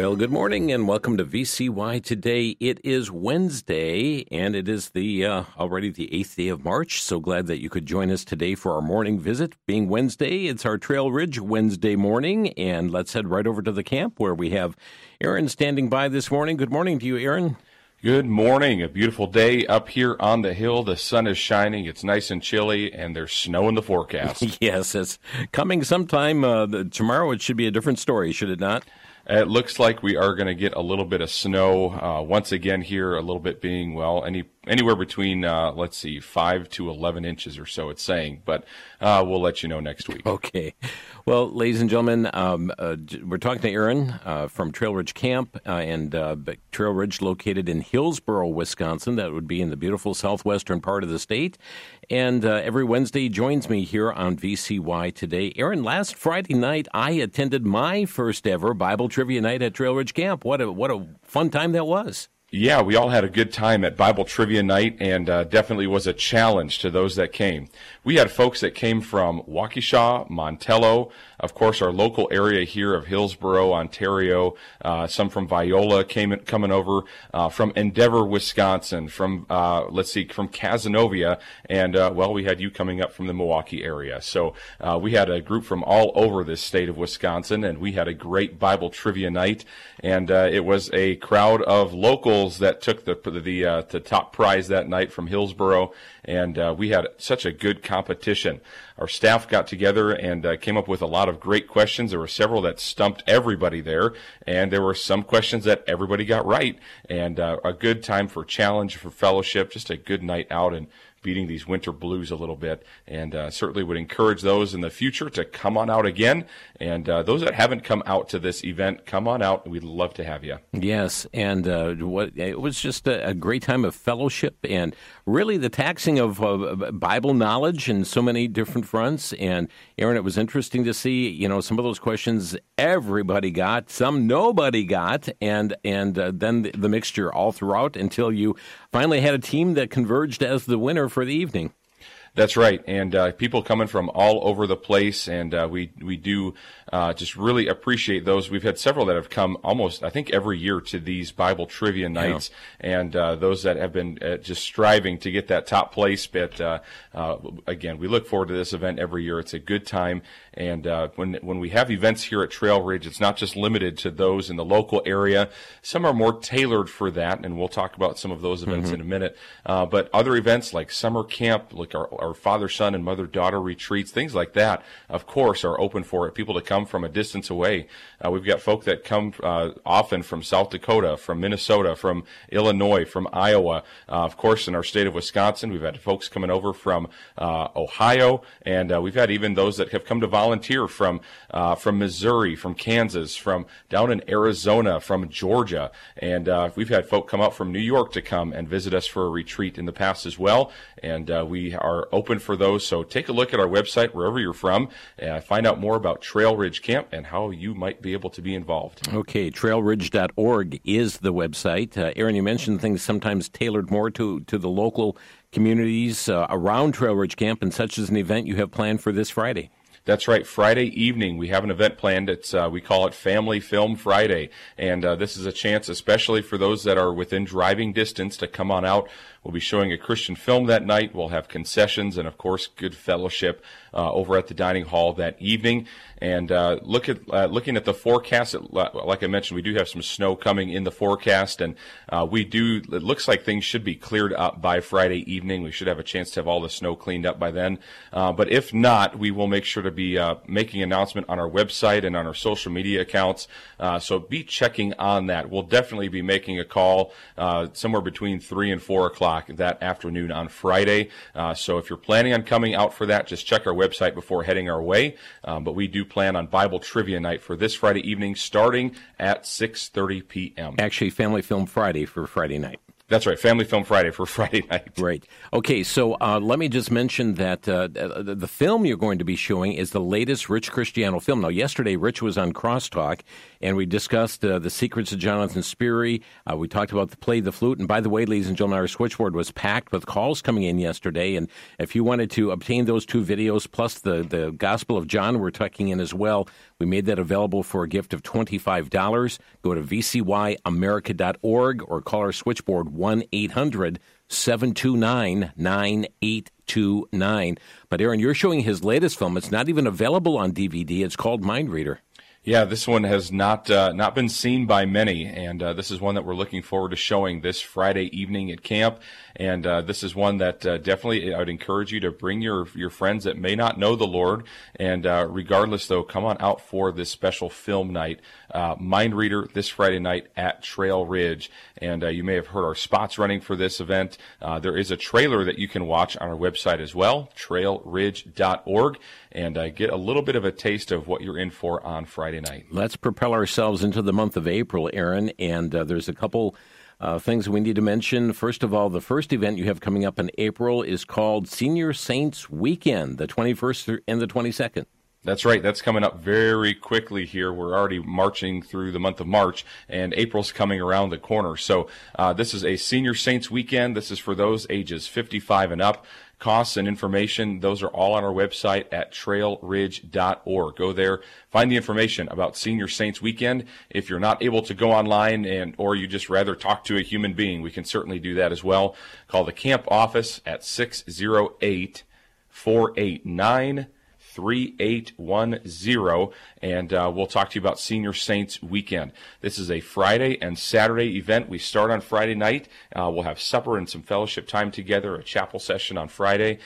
Well, good morning and welcome to VCY today. It is Wednesday and it is the uh, already the eighth day of March. So glad that you could join us today for our morning visit. Being Wednesday, it's our Trail Ridge Wednesday morning, and let's head right over to the camp where we have Aaron standing by this morning. Good morning to you, Aaron. Good morning. A beautiful day up here on the hill. The sun is shining. It's nice and chilly, and there's snow in the forecast. yes, it's coming sometime. Uh, the, tomorrow it should be a different story, should it not? It looks like we are going to get a little bit of snow uh, once again here. A little bit being well, any anywhere between uh, let's see, five to eleven inches or so. It's saying, but uh, we'll let you know next week. Okay. Well, ladies and gentlemen, um, uh, we're talking to Aaron uh, from Trail Ridge Camp uh, and Trail Ridge, located in Hillsboro, Wisconsin. That would be in the beautiful southwestern part of the state. And every Wednesday, joins me here on VCY today. Aaron, last Friday night, I attended my first ever Bible trivia night at Trail Ridge Camp. What a what a fun time that was! Yeah, we all had a good time at Bible Trivia Night and uh, definitely was a challenge to those that came. We had folks that came from Waukesha, Montello, of course, our local area here of Hillsboro, Ontario, uh, some from Viola came coming over, uh, from Endeavor, Wisconsin, from, uh, let's see, from Cazenovia, and, uh, well, we had you coming up from the Milwaukee area. So uh, we had a group from all over this state of Wisconsin, and we had a great Bible trivia night, and it was a crowd of that took the, the, the top prize that night from Hillsboro, and we had such a good competition. Our staff got together and uh, came up with a lot of great questions. There were several that stumped everybody there, and there were some questions that everybody got right. And uh, a good time for challenge, for fellowship, just a good night out and beating these winter blues a little bit. And uh, certainly would encourage those in the future to come on out again. And uh, those that haven't come out to this event, come on out. We'd love to have you. Yes, and uh, what it was just a, a, great time of fellowship and really the taxing of Bible knowledge in so many different fronts. And Aaron, it was interesting to see, you know, some of those questions everybody got, some nobody got, and and uh, then the, the mixture all throughout until you finally had a team that converged as the winner for the evening. That's right, and uh, people coming from all over the place, and uh, we we do uh, just really appreciate those. We've had several that have come almost, I think, every year to these Bible trivia nights, yeah. and uh, those that have been uh, just striving to get that top place. But uh, again, we look forward to this event every year. It's a good time, and when when we have events here at Trail Ridge, it's not just limited to those in the local area. Some are more tailored for that, and we'll talk about some of those events mm-hmm. in a minute. but other events like summer camp, like our our father son and mother daughter retreats, things like that, of course, are open for it. People to come from a distance away. Uh, we've got folk that come uh, often from South Dakota, from Minnesota, from Illinois, from Iowa. Uh, of course, in our state of Wisconsin, we've had folks coming over from uh, Ohio, and uh, we've had even those that have come to volunteer from uh, from Missouri, from Kansas, from down in Arizona, from Georgia, and we've had folk come out from New York to come and visit us for a retreat in the past as well. And we are open for those. So take a look at our website wherever you're from and find out more about Trail Ridge Camp and how you might be able to be involved. Okay, trailridge.org is the website. Uh, Aaron, you mentioned things sometimes tailored more to, to the local communities uh, around Trail Ridge Camp, and such as an event you have planned for this Friday. That's right. Friday evening, we have an event planned. It's uh, we call it Family Film Friday, and uh, this is a chance, especially for those that are within driving distance, to come on out. We'll be showing a Christian film that night. We'll have concessions and, of course, good fellowship uh, over at the dining hall that evening. And uh, look at uh, looking at the forecast. Like I mentioned, we do have some snow coming in the forecast, and uh, we do. It looks like things should be cleared up by Friday evening. We should have a chance to have all the snow cleaned up by then. Uh, but if not, we will make sure to be uh, making announcement on our website and on our social media accounts. so be checking on that. We'll definitely be making a call somewhere between three and four o'clock o'clock that afternoon on Friday. Uh, so if you're planning on coming out for that, just check our website before heading our way. Um, but we do plan on Bible Trivia Night for this Friday evening, starting at 6:30 p.m. Actually, Family Film Friday for Friday night. That's right, Family Film Friday for Friday night. Right. Okay, so uh, let me just mention that uh, the film you're going to be showing is the latest Rich Christiano film. Now, yesterday, Rich was on Crosstalk, and we discussed uh, the secrets of Jonathan Sperry. Uh, we talked about the play the flute, and by the way, ladies and gentlemen, our switchboard was packed with calls coming in yesterday. And if you wanted to obtain those two videos plus the the Gospel of John, we're tucking in as well. We made that available for a gift of twenty five dollars. Go to vcyamerica.org or call our switchboard 1 800 729 9829. But Aaron, you're showing his latest film. It's not even available on DVD. It's called Mind Reader. Yeah, this one has not uh, not been seen by many, and uh, this is one that we're looking forward to showing this Friday evening at camp. And uh, this is one that uh, definitely I would encourage you to bring your your friends that may not know the Lord. And uh, regardless, though, come on out for this special film night, uh, Mind Reader, this Friday night at Trail Ridge. And you may have heard our spots running for this event. there is a trailer that you can watch on our website as well, trailridge.org, and get a little bit of a taste of what you're in for on Friday. Friday night. Let's propel ourselves into the month of April, Aaron. And uh, there's a couple uh, things we need to mention. First of all, the first event you have coming up in April is called Senior Saints Weekend, the 21st and the 22nd. That's right. That's coming up very quickly here. We're already marching through the month of March, and April's coming around the corner. So, uh, this is a Senior Saints weekend. This is for those ages 55 and up costs and information, those are all on our website at trailridge.org. Go there, find the information about Senior Saints Weekend. If you're not able to go online and or you just rather talk to a human being, we can certainly do that as well. Call the camp office at 608 489 3810, and uh, we'll talk to you about Senior Saints Weekend. This is a Friday and Saturday event. We start on Friday night. Uh, we'll have supper and some fellowship time together, a chapel session on Friday.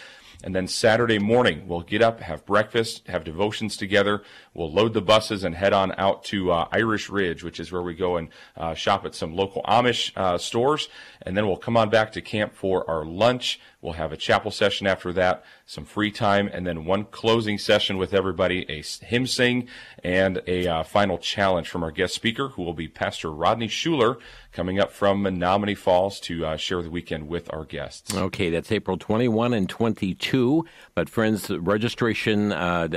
And then Saturday morning, we'll get up, have breakfast, have devotions together. We'll load the buses and head on out to uh, Irish Ridge, which is where we go and uh, shop at some local Amish uh, stores. And then we'll come on back to camp for our lunch. We'll have a chapel session after that, some free time, and then one closing session with everybody, a hymn sing, and a uh, final challenge from our guest speaker, who will be Pastor Rodney Schuler, coming up from Menomonee Falls to uh, share the weekend with our guests. Okay, that's April 21 and 22. But, friends, registration uh,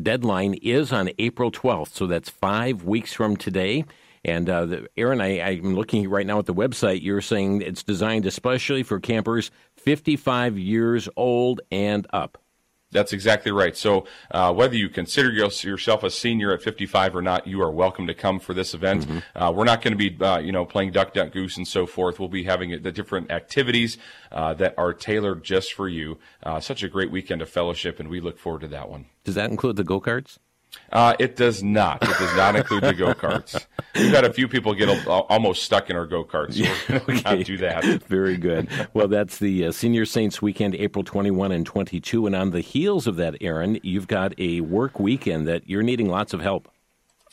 deadline is on April 12th, so that's five weeks from today. And uh, the, Aaron, I, I'm looking right now at the website. You're saying it's designed especially for campers 55 years old and up. That's exactly right. So, uh, whether you consider yourself a senior at 55 or not, you are welcome to come for this event. Mm-hmm. Uh, we're not going to be, uh, you know, playing duck, duck, goose and so forth. We'll be having the different activities uh, that are tailored just for you. Uh, such a great weekend of fellowship, and we look forward to that one. Does that include the go karts? Uh, it does not. It does not include the go karts. We've had a few people get a, almost stuck in our go karts. So yeah, we okay. not do that. Very good. Well, that's the uh, Senior Saints weekend, April 21 and 22. And on the heels of that, Aaron, you've got a work weekend that you're needing lots of help.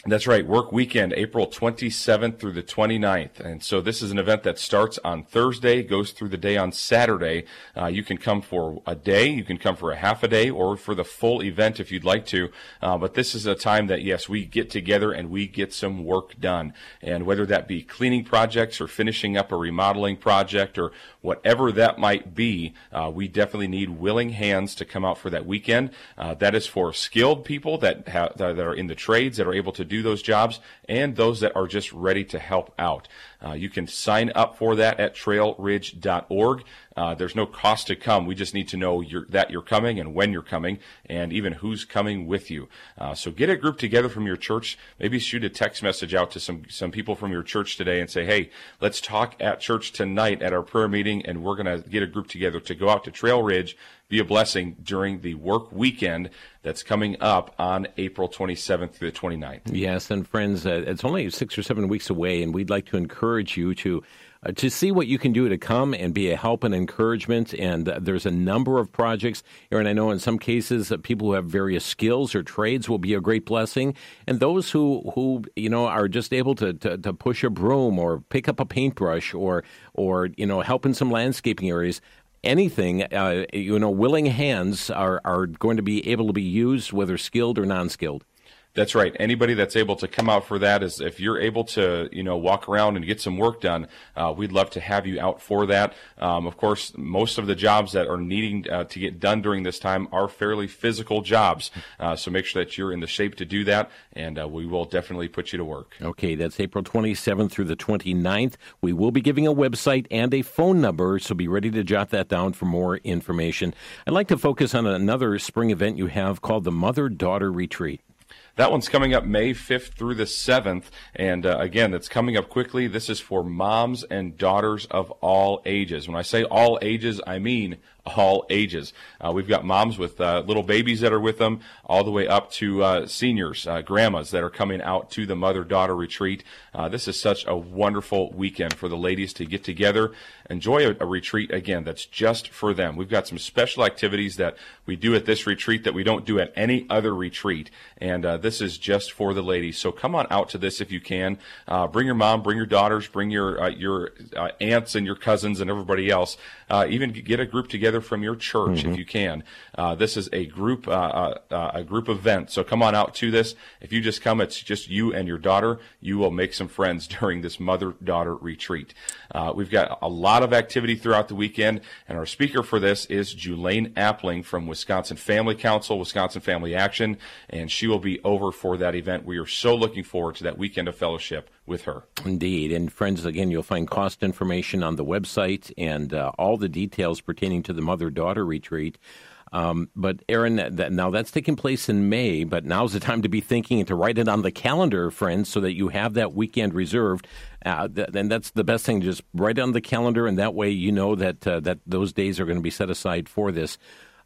That's right. Work weekend, April 27th through the 29th. And so this is an event that starts on Thursday, goes through the day on Saturday. Uh, you can come for a day, you can come for a half a day, or for the full event if you'd like to. Uh, but this is a time that, yes, we get together and we get some work done. And whether that be cleaning projects or finishing up a remodeling project or whatever that might be, uh, we definitely need willing hands to come out for that weekend. Uh, that is for skilled people that, have, that are in the trades that are able to do do those jobs and those that are just ready to help out. Uh, you can sign up for that at trailridge.org. Uh, there's no cost to come. We just need to know you're, that you're coming and when you're coming and even who's coming with you. Uh, so get a group together from your church. Maybe shoot a text message out to some, some people from your church today and say, hey, let's talk at church tonight at our prayer meeting and we're going to get a group together to go out to Trail Ridge be a blessing during the work weekend that's coming up on April 27th through the 29th. Yes, and friends, uh, it's only six or seven weeks away, and we'd like to encourage you to. Uh, to see what you can do to come and be a help and encouragement. And uh, there's a number of projects. Aaron, I know in some cases uh, people who have various skills or trades will be a great blessing. And those who, who you know, are just able to, to, to push a broom or pick up a paintbrush or, or, you know, help in some landscaping areas, anything, uh, you know, willing hands are, are going to be able to be used, whether skilled or non skilled. That's right. Anybody that's able to come out for that is if you're able to, you know, walk around and get some work done, uh, we'd love to have you out for that. Um, of course, most of the jobs that are needing uh, to get done during this time are fairly physical jobs. Uh, so make sure that you're in the shape to do that, and uh, we will definitely put you to work. Okay, that's April 27th through the 29th. We will be giving a website and a phone number, so be ready to jot that down for more information. I'd like to focus on another spring event you have called the Mother Daughter Retreat. That one's coming up May 5th through the 7th. And uh, again, that's coming up quickly. This is for moms and daughters of all ages. When I say all ages, I mean all ages. Uh, we've got moms with uh, little babies that are with them, all the way up to uh, seniors, uh, grandmas that are coming out to the mother daughter retreat. Uh, this is such a wonderful weekend for the ladies to get together, enjoy a, a, retreat again that's just for them. We've got some special activities that we do at this retreat that we don't do at any other retreat, and uh, this is just for the ladies. So come on out to this if you can. bring your mom, bring your daughters, bring your your aunts and your cousins and everybody else. even get a group together from your church mm-hmm. if you can. Uh, this is a group uh, uh, uh, a group event, so come on out to this. If you just come, it's just you and your daughter. You will make some friends during this mother daughter retreat. Uh, we've got a lot of activity throughout the weekend, and our speaker for this is Julaine Appling from Wisconsin Family Council, Wisconsin Family Action, and she will be over for that event. We are so looking forward to that weekend of fellowship with her. Indeed. And friends, again, you'll find cost information on the website and uh, all the details pertaining to the mother daughter retreat. Um, but Aaron, that, now that's taking place in May, but now's the time to be thinking and to write it on the calendar, friends, so that you have that weekend reserved. Uh, th- and that's the best thing. Just write it on the calendar, and that way you know that uh, that those days are going to be set aside for this.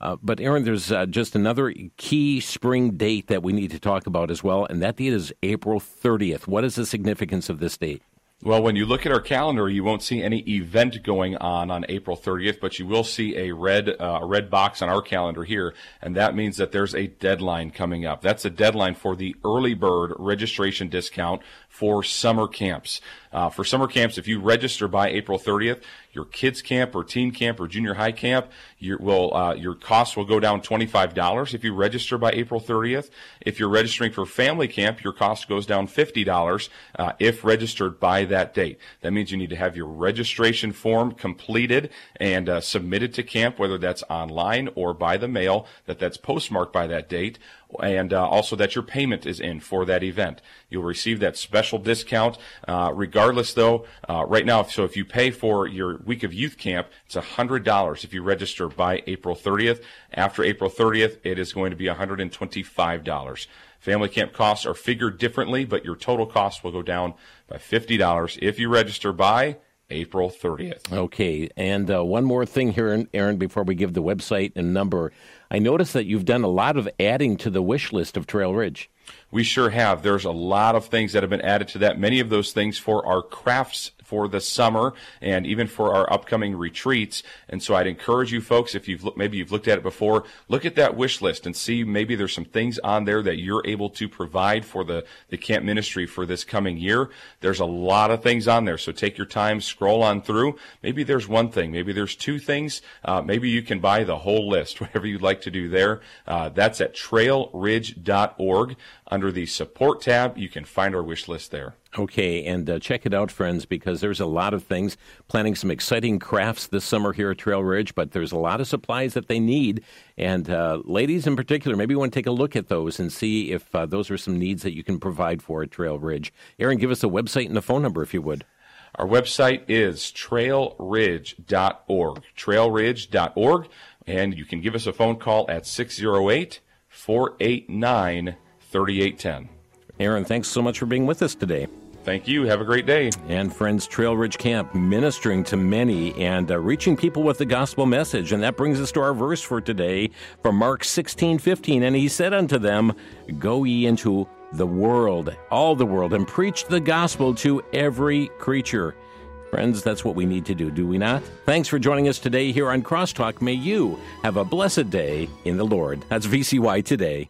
Uh, but Aaron, there's uh, just another key spring date that we need to talk about as well, and that date is April 30th. What is the significance of this date? Well, when you look at our calendar, you won't see any event going on on April 30th, but you will see a red uh, a red box on our calendar here, and that means that there's a deadline coming up. That's a deadline for the early bird registration discount for summer camps. Uh, for summer camps, if you register by April 30th, your kids camp or teen camp or junior high camp, your will uh, your costs will go down $25 if you register by April 30th. If you're registering for family camp, your cost goes down $50 uh, if registered by that date. That means you need to have your registration form completed and uh, submitted to camp, whether that's online or by the mail. That that's postmarked by that date and uh, also that your payment is in for that event. You'll receive that special discount. Uh, regardless, though, uh, right now, so if you pay for your week of youth camp, it's $100 if you register by April 30th. After April 30th, it is going to be $125. Family camp costs are figured differently, but your total cost will go down by $50 if you register by April 30th. Okay, and uh, one more thing here, Aaron, before we give the website and number. I noticed that you've done a lot of adding to the wish list of Trail Ridge. We sure have. There's a lot of things that have been added to that. Many of those things for our crafts for the summer and even for our upcoming retreats. And so I'd encourage you folks, if you've maybe you've looked at it before, look at that wish list and see maybe there's some things on there that you're able to provide for the, the camp ministry for this coming year. There's a lot of things on there. So take your time, scroll on through. Maybe there's one thing, maybe there's two things. Uh, maybe you can buy the whole list, whatever you'd like to do there. Uh, that's at trailridge.org. Under the support tab, you can find our wish list there. Okay, and uh, check it out, friends, because there's a lot of things. Planning some exciting crafts this summer here at Trail Ridge, but there's a lot of supplies that they need. And uh, ladies in particular, maybe you want to take a look at those and see if uh, those are some needs that you can provide for at Trail Ridge. Aaron, give us a website and a phone number if you would. Our website is trailridge.org, trailridge.org, and you can give us a phone call at 608 489 3810. Aaron, thanks so much for being with us today. Thank you. Have a great day. And friends, Trail Ridge Camp ministering to many and uh, reaching people with the gospel message. And that brings us to our verse for today from Mark 16 15. And he said unto them, Go ye into the world, all the world, and preach the gospel to every creature. Friends, that's what we need to do, do we not? Thanks for joining us today here on Crosstalk. May you have a blessed day in the Lord. That's VCY today.